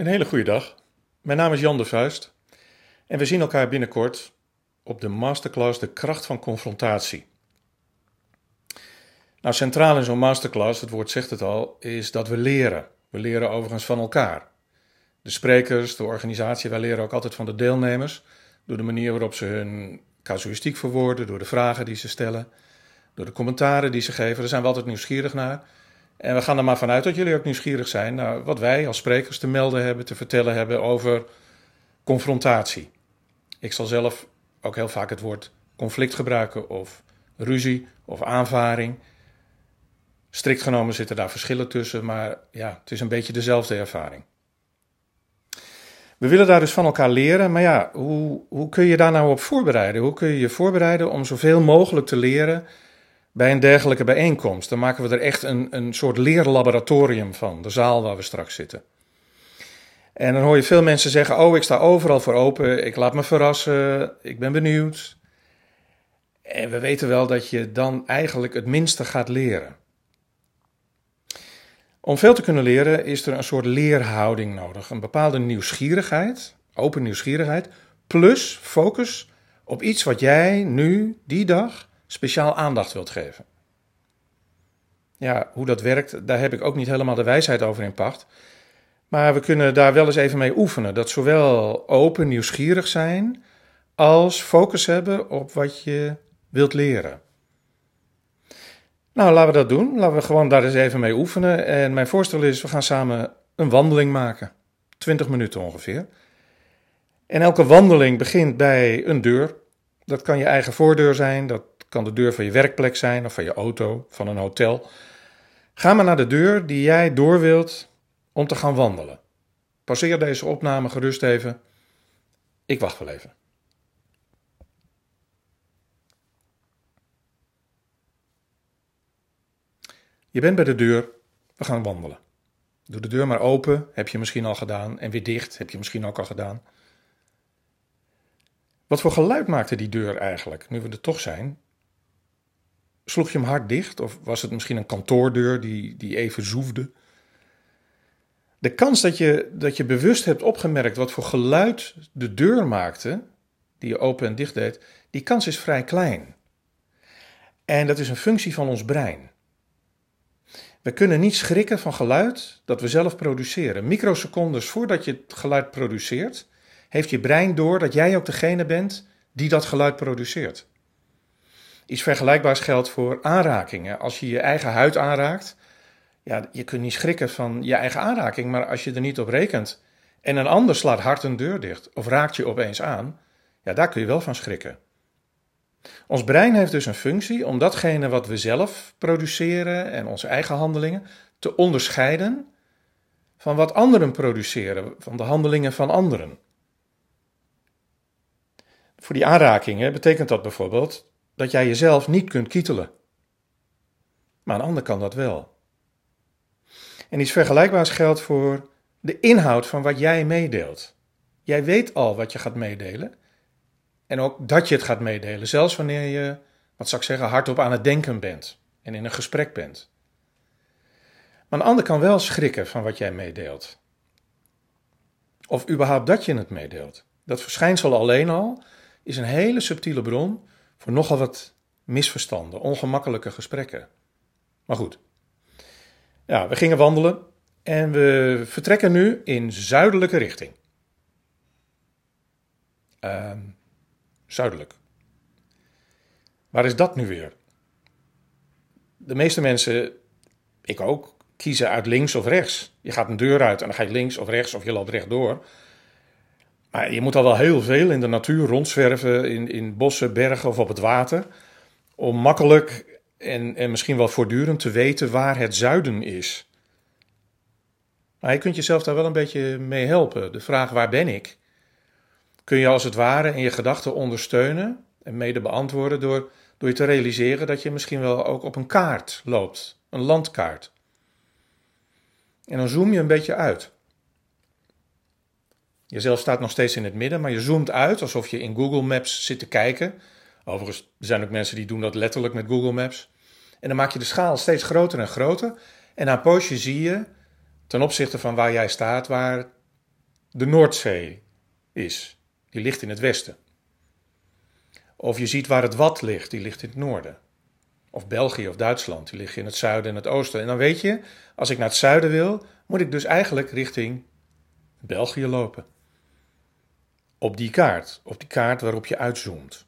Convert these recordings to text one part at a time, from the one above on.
Een hele goede dag. Mijn naam is Jan de Vuist en we zien elkaar binnenkort op de masterclass De kracht van confrontatie. Nou, centraal in zo'n masterclass, het woord zegt het al, is dat we leren. We leren overigens van elkaar. De sprekers, de organisatie, wij leren ook altijd van de deelnemers door de manier waarop ze hun casuïstiek verwoorden, door de vragen die ze stellen, door de commentaren die ze geven. Daar zijn we altijd nieuwsgierig naar. En we gaan er maar vanuit dat jullie ook nieuwsgierig zijn naar wat wij als sprekers te melden hebben, te vertellen hebben over confrontatie. Ik zal zelf ook heel vaak het woord conflict gebruiken, of ruzie, of aanvaring. Strikt genomen zitten daar verschillen tussen, maar ja, het is een beetje dezelfde ervaring. We willen daar dus van elkaar leren, maar ja, hoe, hoe kun je daar nou op voorbereiden? Hoe kun je je voorbereiden om zoveel mogelijk te leren bij een dergelijke bijeenkomst. Dan maken we er echt een, een soort leerlaboratorium van, de zaal waar we straks zitten. En dan hoor je veel mensen zeggen: Oh, ik sta overal voor open, ik laat me verrassen, ik ben benieuwd. En we weten wel dat je dan eigenlijk het minste gaat leren. Om veel te kunnen leren is er een soort leerhouding nodig. Een bepaalde nieuwsgierigheid, open nieuwsgierigheid, plus focus op iets wat jij nu, die dag, speciaal aandacht wilt geven. Ja, hoe dat werkt, daar heb ik ook niet helemaal de wijsheid over in pacht. Maar we kunnen daar wel eens even mee oefenen. Dat zowel open, nieuwsgierig zijn, als focus hebben op wat je wilt leren. Nou, laten we dat doen. Laten we gewoon daar eens even mee oefenen. En mijn voorstel is, we gaan samen een wandeling maken. 20 minuten ongeveer. En elke wandeling begint bij een deur. Dat kan je eigen voordeur zijn, dat kan de deur van je werkplek zijn of van je auto, van een hotel. Ga maar naar de deur die jij door wilt om te gaan wandelen. Passeer deze opname gerust even. Ik wacht wel even. Je bent bij de deur, we gaan wandelen. Doe de deur maar open, heb je misschien al gedaan, en weer dicht, heb je misschien ook al gedaan. Wat voor geluid maakte die deur eigenlijk, nu we er toch zijn? Sloeg je hem hard dicht of was het misschien een kantoordeur die, die even zoefde? De kans dat je, dat je bewust hebt opgemerkt wat voor geluid de deur maakte, die je open en dicht deed, die kans is vrij klein. En dat is een functie van ons brein. We kunnen niet schrikken van geluid dat we zelf produceren. Microsecondes voordat je het geluid produceert, heeft je brein door dat jij ook degene bent die dat geluid produceert. Iets vergelijkbaars geldt voor aanrakingen. Als je je eigen huid aanraakt, ja, je kunt niet schrikken van je eigen aanraking, maar als je er niet op rekent en een ander slaat hard een deur dicht of raakt je opeens aan, ja, daar kun je wel van schrikken. Ons brein heeft dus een functie om datgene wat we zelf produceren en onze eigen handelingen te onderscheiden van wat anderen produceren, van de handelingen van anderen. Voor die aanrakingen betekent dat bijvoorbeeld dat jij jezelf niet kunt kietelen. Maar een ander kan dat wel. En iets vergelijkbaars geldt voor de inhoud van wat jij meedeelt. Jij weet al wat je gaat meedelen. En ook dat je het gaat meedelen, zelfs wanneer je, wat zou ik zeggen, hardop aan het denken bent en in een gesprek bent. Maar een ander kan wel schrikken van wat jij meedeelt. Of überhaupt dat je het meedeelt. Dat verschijnsel alleen al is een hele subtiele bron voor nogal wat misverstanden, ongemakkelijke gesprekken. Maar goed. Ja, we gingen wandelen en we vertrekken nu in zuidelijke richting. Uh, zuidelijk. Waar is dat nu weer? De meeste mensen, ik ook, kiezen uit links of rechts. Je gaat een deur uit en dan ga je links of rechts of je loopt rechtdoor. Maar je moet al wel heel veel in de natuur rondzwerven, in, in bossen, bergen of op het water, om makkelijk en, en misschien wel voortdurend te weten waar het zuiden is. Maar je kunt jezelf daar wel een beetje mee helpen. De vraag waar ben ik, kun je als het ware in je gedachten ondersteunen en mede beantwoorden door, door je te realiseren dat je misschien wel ook op een kaart loopt, een landkaart. En dan zoom je een beetje uit. Jezelf staat nog steeds in het midden, maar je zoomt uit alsof je in Google Maps zit te kijken. Overigens er zijn ook mensen die doen dat letterlijk met Google Maps. En dan maak je de schaal steeds groter en groter. En na een poosje zie je, ten opzichte van waar jij staat, waar de Noordzee is. Die ligt in het westen. Of je ziet waar het Wat ligt, die ligt in het noorden. Of België of Duitsland, die liggen in het zuiden en het oosten. En dan weet je, als ik naar het zuiden wil, moet ik dus eigenlijk richting België lopen. Op die kaart, op die kaart waarop je uitzoomt.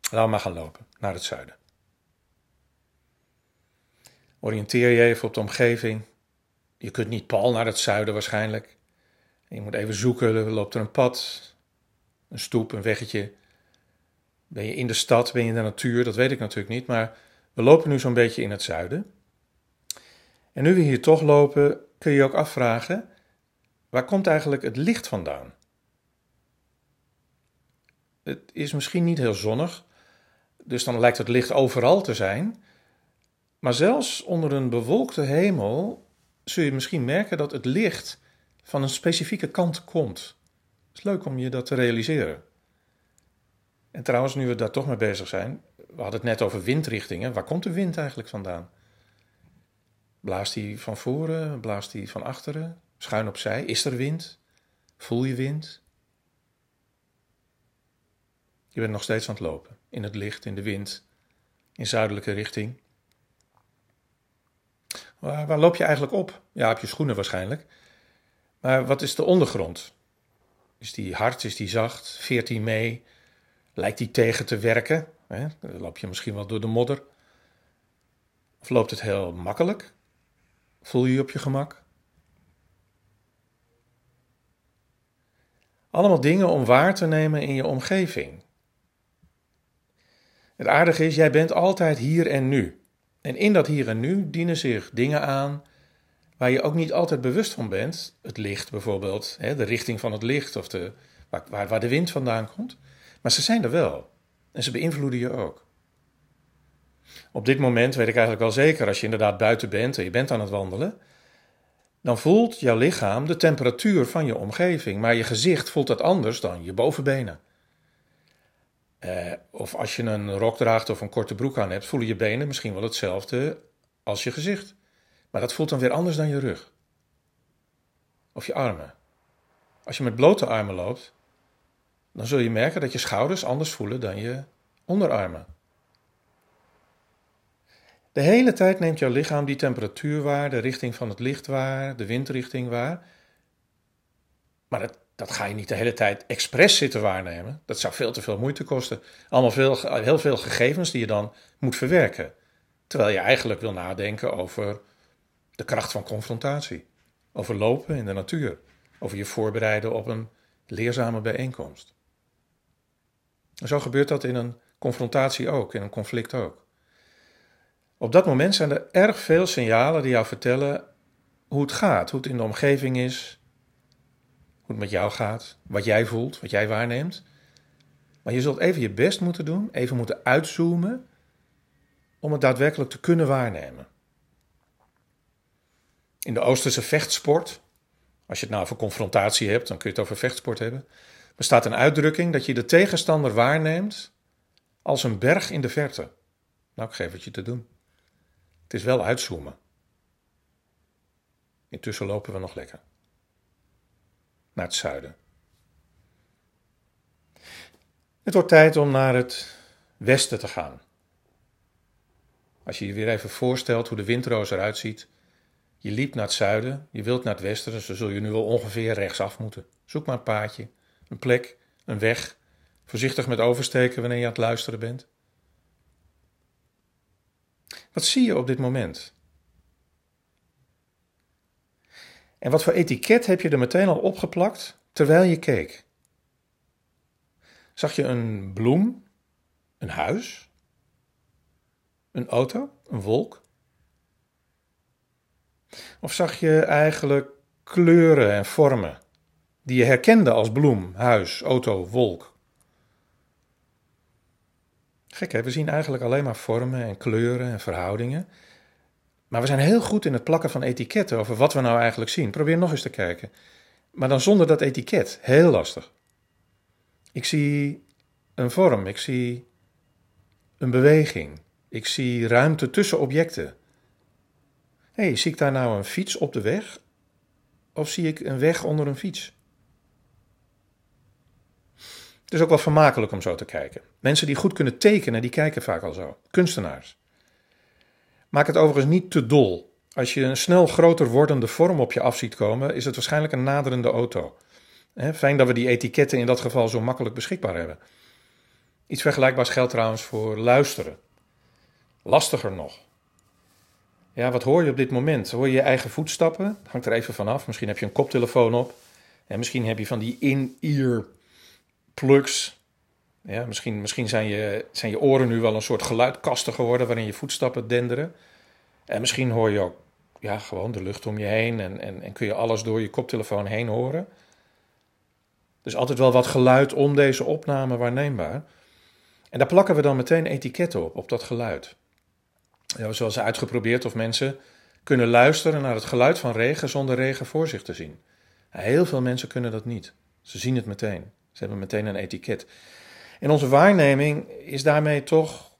Laten we maar gaan lopen naar het zuiden. Oriënteer je even op de omgeving. Je kunt niet pal naar het zuiden waarschijnlijk. Je moet even zoeken, loopt er een pad, een stoep, een weggetje. Ben je in de stad, ben je in de natuur, dat weet ik natuurlijk niet, maar we lopen nu zo'n beetje in het zuiden. En nu we hier toch lopen, kun je je ook afvragen, waar komt eigenlijk het licht vandaan? Het is misschien niet heel zonnig, dus dan lijkt het licht overal te zijn. Maar zelfs onder een bewolkte hemel zul je misschien merken dat het licht van een specifieke kant komt. Het is leuk om je dat te realiseren. En trouwens, nu we daar toch mee bezig zijn, we hadden het net over windrichtingen. Waar komt de wind eigenlijk vandaan? Blaast die van voren? Blaast die van achteren? Schuin opzij? Is er wind? Voel je wind? Je bent nog steeds aan het lopen. In het licht, in de wind, in zuidelijke richting. Waar, waar loop je eigenlijk op? Ja, op je schoenen waarschijnlijk. Maar wat is de ondergrond? Is die hard? Is die zacht? Veert die mee? Lijkt die tegen te werken? Dan loop je misschien wel door de modder. Of loopt het heel makkelijk? Voel je je op je gemak? Allemaal dingen om waar te nemen in je omgeving. Het aardige is, jij bent altijd hier en nu. En in dat hier en nu dienen zich dingen aan waar je ook niet altijd bewust van bent. Het licht bijvoorbeeld, hè, de richting van het licht of de, waar, waar de wind vandaan komt. Maar ze zijn er wel. En ze beïnvloeden je ook. Op dit moment weet ik eigenlijk wel zeker, als je inderdaad buiten bent en je bent aan het wandelen, dan voelt jouw lichaam de temperatuur van je omgeving, maar je gezicht voelt dat anders dan je bovenbenen. Eh, of als je een rok draagt of een korte broek aan hebt, voelen je benen misschien wel hetzelfde als je gezicht. Maar dat voelt dan weer anders dan je rug. Of je armen. Als je met blote armen loopt, dan zul je merken dat je schouders anders voelen dan je onderarmen. De hele tijd neemt jouw lichaam die temperatuur waar, de richting van het licht waar, de windrichting waar. Maar dat, dat ga je niet de hele tijd expres zitten waarnemen. Dat zou veel te veel moeite kosten. Allemaal veel, heel veel gegevens die je dan moet verwerken. Terwijl je eigenlijk wil nadenken over de kracht van confrontatie. Over lopen in de natuur. Over je voorbereiden op een leerzame bijeenkomst. En zo gebeurt dat in een confrontatie ook, in een conflict ook. Op dat moment zijn er erg veel signalen die jou vertellen hoe het gaat, hoe het in de omgeving is, het met jou gaat, wat jij voelt, wat jij waarneemt. Maar je zult even je best moeten doen, even moeten uitzoomen om het daadwerkelijk te kunnen waarnemen. In de Oosterse vechtsport, als je het nou over confrontatie hebt, dan kun je het over vechtsport hebben, bestaat een uitdrukking dat je de tegenstander waarneemt als een berg in de verte. Nou, ik geef het je te doen. Het is wel uitzoomen. Intussen lopen we nog lekker. Naar het zuiden. Het wordt tijd om naar het westen te gaan. Als je je weer even voorstelt hoe de windroos eruit ziet. Je liep naar het zuiden, je wilt naar het westen, dus dan zul je nu wel ongeveer rechtsaf moeten. Zoek maar een paadje, een plek, een weg. Voorzichtig met oversteken wanneer je aan het luisteren bent. Wat zie je op dit moment? En wat voor etiket heb je er meteen al opgeplakt terwijl je keek? Zag je een bloem, een huis, een auto, een wolk? Of zag je eigenlijk kleuren en vormen die je herkende als bloem, huis, auto, wolk? Gek we zien eigenlijk alleen maar vormen en kleuren en verhoudingen. Maar we zijn heel goed in het plakken van etiketten over wat we nou eigenlijk zien. Probeer nog eens te kijken. Maar dan zonder dat etiket. Heel lastig. Ik zie een vorm, ik zie een beweging, ik zie ruimte tussen objecten. Hé, zie ik daar nou een fiets op de weg? of zie ik een weg onder een fiets? Het is ook wel vermakelijk om zo te kijken. Mensen die goed kunnen tekenen, die kijken vaak al zo. Kunstenaars. Maak het overigens niet te dol. Als je een snel groter wordende vorm op je af ziet komen, is het waarschijnlijk een naderende auto. fijn dat we die etiketten in dat geval zo makkelijk beschikbaar hebben. Iets vergelijkbaars geldt trouwens voor luisteren. Lastiger nog. Ja, wat hoor je op dit moment? Hoor je je eigen voetstappen? hangt er even vanaf. Misschien heb je een koptelefoon op. En misschien heb je van die in-ear plugs. Ja, misschien misschien zijn, je, zijn je oren nu wel een soort geluidkasten geworden waarin je voetstappen denderen. En misschien hoor je ook ja, gewoon de lucht om je heen en, en, en kun je alles door je koptelefoon heen horen. Dus altijd wel wat geluid om deze opname waarneembaar. En daar plakken we dan meteen etiketten op, op dat geluid. Zoals uitgeprobeerd of mensen kunnen luisteren naar het geluid van regen zonder regen voor zich te zien. Heel veel mensen kunnen dat niet. Ze zien het meteen. Ze hebben meteen een etiket. En onze waarneming is daarmee toch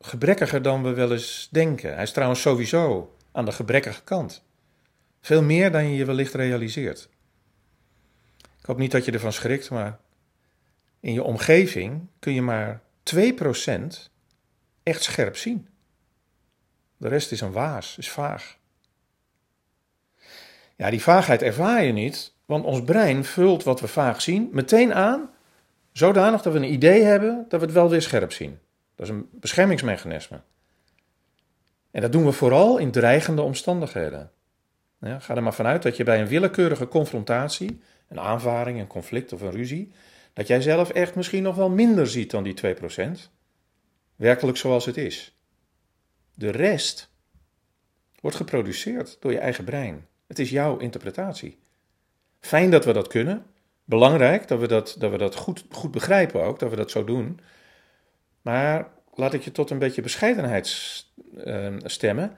gebrekkiger dan we wel eens denken. Hij is trouwens sowieso aan de gebrekkige kant. Veel meer dan je je wellicht realiseert. Ik hoop niet dat je ervan schrikt, maar in je omgeving kun je maar 2% echt scherp zien. De rest is een waas, is vaag. Ja, die vaagheid ervaar je niet, want ons brein vult wat we vaag zien meteen aan, zodanig dat we een idee hebben dat we het wel weer scherp zien. Dat is een beschermingsmechanisme. En dat doen we vooral in dreigende omstandigheden. Ja, ga er maar vanuit dat je bij een willekeurige confrontatie, een aanvaring, een conflict of een ruzie, dat jij zelf echt misschien nog wel minder ziet dan die 2%. Werkelijk zoals het is. De rest wordt geproduceerd door je eigen brein. Het is jouw interpretatie. Fijn dat we dat kunnen. Belangrijk dat we dat, dat, we dat goed, goed begrijpen ook, dat we dat zo doen. Maar laat ik je tot een beetje bescheidenheid ehm, stemmen.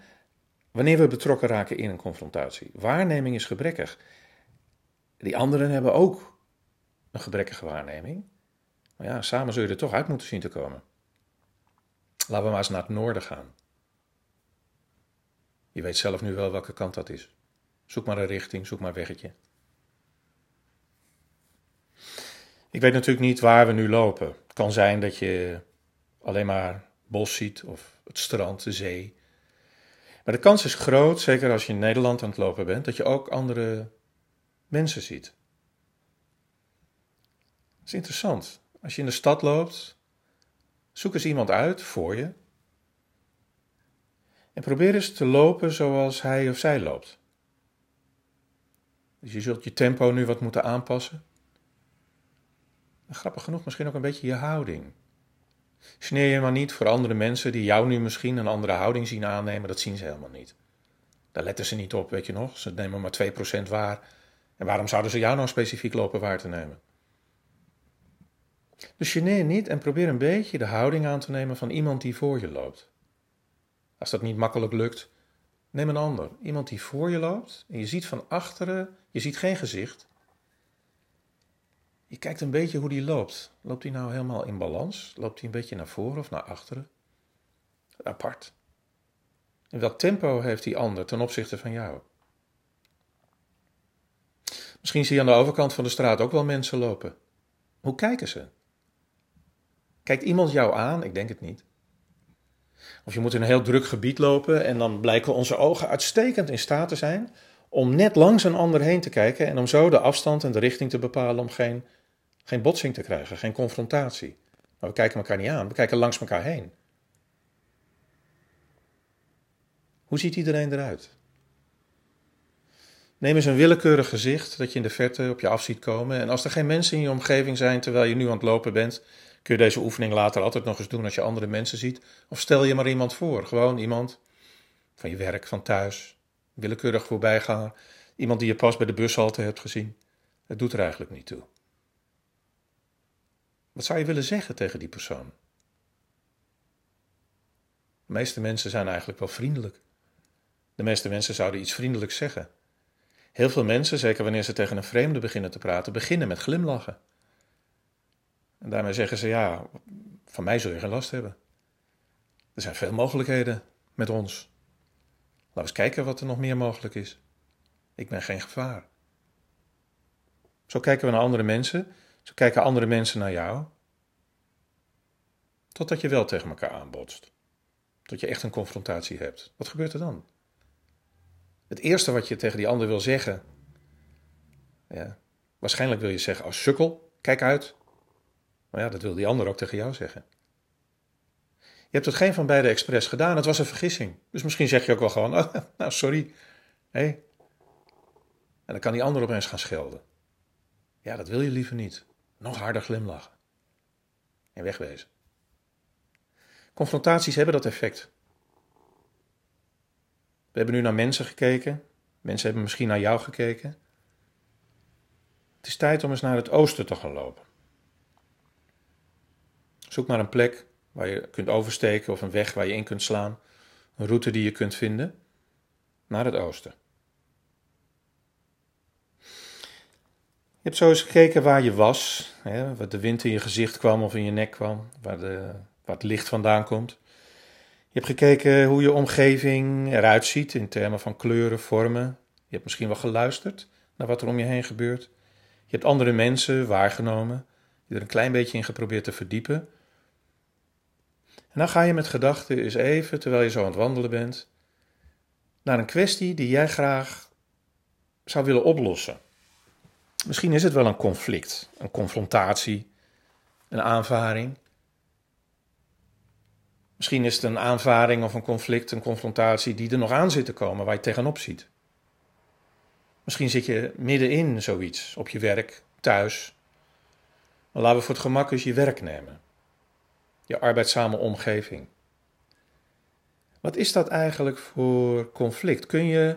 Wanneer we betrokken raken in een confrontatie. Waarneming is gebrekkig. Die anderen hebben ook een gebrekkige waarneming. Maar ja, samen zul je er toch uit moeten zien te komen. Laten we maar eens naar het noorden gaan. Je weet zelf nu wel welke kant dat is. Zoek maar een richting, zoek maar een weggetje. Ik weet natuurlijk niet waar we nu lopen. Het kan zijn dat je alleen maar bos ziet of het strand, de zee. Maar de kans is groot, zeker als je in Nederland aan het lopen bent, dat je ook andere mensen ziet. Dat is interessant. Als je in de stad loopt, zoek eens iemand uit voor je. En probeer eens te lopen zoals hij of zij loopt. Dus je zult je tempo nu wat moeten aanpassen. Grappig genoeg misschien ook een beetje je houding. Sneer je maar niet voor andere mensen die jou nu misschien een andere houding zien aannemen, dat zien ze helemaal niet. Daar letten ze niet op, weet je nog. Ze nemen maar 2% waar. En waarom zouden ze jou nou specifiek lopen waar te nemen? Dus geneer niet en probeer een beetje de houding aan te nemen van iemand die voor je loopt. Als dat niet makkelijk lukt, neem een ander. Iemand die voor je loopt en je ziet van achteren, je ziet geen gezicht, je kijkt een beetje hoe die loopt. Loopt hij nou helemaal in balans? Loopt hij een beetje naar voren of naar achteren? Apart. In welk tempo heeft die ander ten opzichte van jou? Misschien zie je aan de overkant van de straat ook wel mensen lopen. Hoe kijken ze? Kijkt iemand jou aan? Ik denk het niet. Of je moet in een heel druk gebied lopen en dan blijken onze ogen uitstekend in staat te zijn om net langs een ander heen te kijken en om zo de afstand en de richting te bepalen om geen geen botsing te krijgen, geen confrontatie. Maar we kijken elkaar niet aan, we kijken langs elkaar heen. Hoe ziet iedereen eruit? Neem eens een willekeurig gezicht dat je in de verte op je af ziet komen. En als er geen mensen in je omgeving zijn terwijl je nu aan het lopen bent, kun je deze oefening later altijd nog eens doen als je andere mensen ziet. Of stel je maar iemand voor, gewoon iemand van je werk, van thuis, willekeurig voorbijganger, iemand die je pas bij de bushalte hebt gezien. Het doet er eigenlijk niet toe. Wat zou je willen zeggen tegen die persoon? De meeste mensen zijn eigenlijk wel vriendelijk. De meeste mensen zouden iets vriendelijks zeggen. Heel veel mensen, zeker wanneer ze tegen een vreemde beginnen te praten, beginnen met glimlachen. En daarmee zeggen ze: Ja, van mij zul je geen last hebben. Er zijn veel mogelijkheden met ons. Laten we eens kijken wat er nog meer mogelijk is. Ik ben geen gevaar. Zo kijken we naar andere mensen, zo kijken andere mensen naar jou. Totdat je wel tegen elkaar aanbotst. Tot je echt een confrontatie hebt. Wat gebeurt er dan? Het eerste wat je tegen die ander wil zeggen. Ja, waarschijnlijk wil je zeggen als sukkel, kijk uit. Maar ja, dat wil die ander ook tegen jou zeggen. Je hebt het geen van beide expres gedaan, het was een vergissing. Dus misschien zeg je ook wel gewoon, oh, nou sorry. Hey. En dan kan die ander opeens gaan schelden. Ja, dat wil je liever niet. Nog harder glimlachen. En wegwezen. Confrontaties hebben dat effect. We hebben nu naar mensen gekeken. Mensen hebben misschien naar jou gekeken. Het is tijd om eens naar het oosten te gaan lopen. Zoek maar een plek waar je kunt oversteken of een weg waar je in kunt slaan. Een route die je kunt vinden naar het oosten. Hebt zo eens gekeken waar je was, hè, waar de wind in je gezicht kwam of in je nek kwam, waar, de, waar het licht vandaan komt. Je hebt gekeken hoe je omgeving eruit ziet in termen van kleuren, vormen. Je hebt misschien wel geluisterd naar wat er om je heen gebeurt. Je hebt andere mensen waargenomen, je er een klein beetje in geprobeerd te verdiepen. En dan ga je met gedachten eens even, terwijl je zo aan het wandelen bent, naar een kwestie die jij graag zou willen oplossen. Misschien is het wel een conflict, een confrontatie, een aanvaring. Misschien is het een aanvaring of een conflict, een confrontatie die er nog aan zit te komen, waar je tegenop ziet. Misschien zit je middenin zoiets, op je werk, thuis. Maar laten we voor het gemak eens je werk nemen. Je arbeidzame omgeving. Wat is dat eigenlijk voor conflict? Kun je,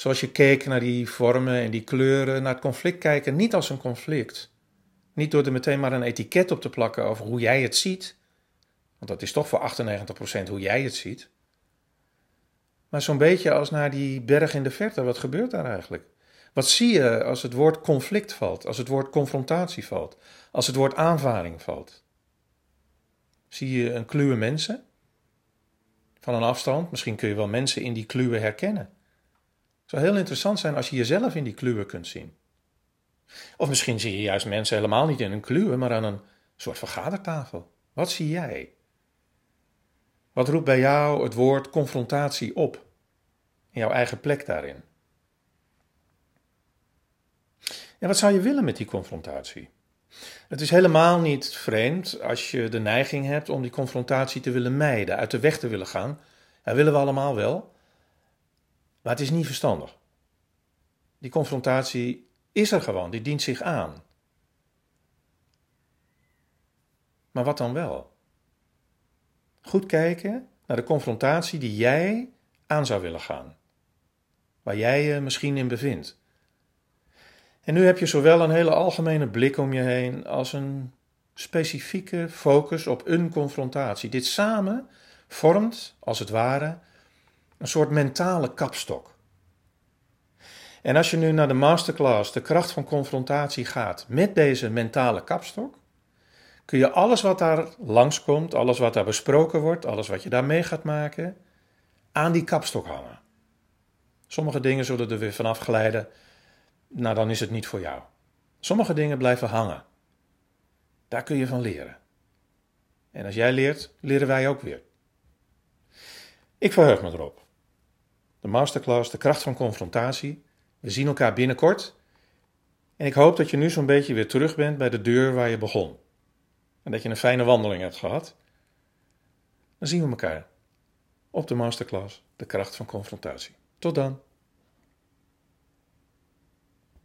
zoals je keek naar die vormen en die kleuren, naar het conflict kijken, niet als een conflict? Niet door er meteen maar een etiket op te plakken over hoe jij het ziet, want dat is toch voor 98% hoe jij het ziet. Maar zo'n beetje als naar die berg in de verte, wat gebeurt daar eigenlijk? Wat zie je als het woord conflict valt, als het woord confrontatie valt, als het woord aanvaring valt? Zie je een kluwe mensen? Van een afstand, misschien kun je wel mensen in die kluwe herkennen. Zou heel interessant zijn als je jezelf in die kluwe kunt zien. Of misschien zie je juist mensen helemaal niet in een kluwe, maar aan een soort vergadertafel. Wat zie jij? Wat roept bij jou het woord confrontatie op? In jouw eigen plek daarin. En wat zou je willen met die confrontatie? Het is helemaal niet vreemd als je de neiging hebt om die confrontatie te willen mijden, uit de weg te willen gaan. Dat willen we allemaal wel. Maar het is niet verstandig. Die confrontatie is er gewoon, die dient zich aan. Maar wat dan wel? Goed kijken naar de confrontatie die jij aan zou willen gaan. Waar jij je misschien in bevindt. En nu heb je zowel een hele algemene blik om je heen als een specifieke focus op een confrontatie. Dit samen vormt, als het ware, een soort mentale kapstok. En als je nu naar de masterclass De kracht van confrontatie gaat met deze mentale kapstok, kun je alles wat daar langskomt, alles wat daar besproken wordt, alles wat je daar mee gaat maken, aan die kapstok hangen. Sommige dingen zullen er weer vanaf glijden, nou dan is het niet voor jou. Sommige dingen blijven hangen. Daar kun je van leren. En als jij leert, leren wij ook weer. Ik verheug me erop. De masterclass, de kracht van confrontatie. We zien elkaar binnenkort. En ik hoop dat je nu zo'n beetje weer terug bent bij de deur waar je begon. En dat je een fijne wandeling hebt gehad. Dan zien we elkaar op de masterclass, de kracht van confrontatie. Tot dan.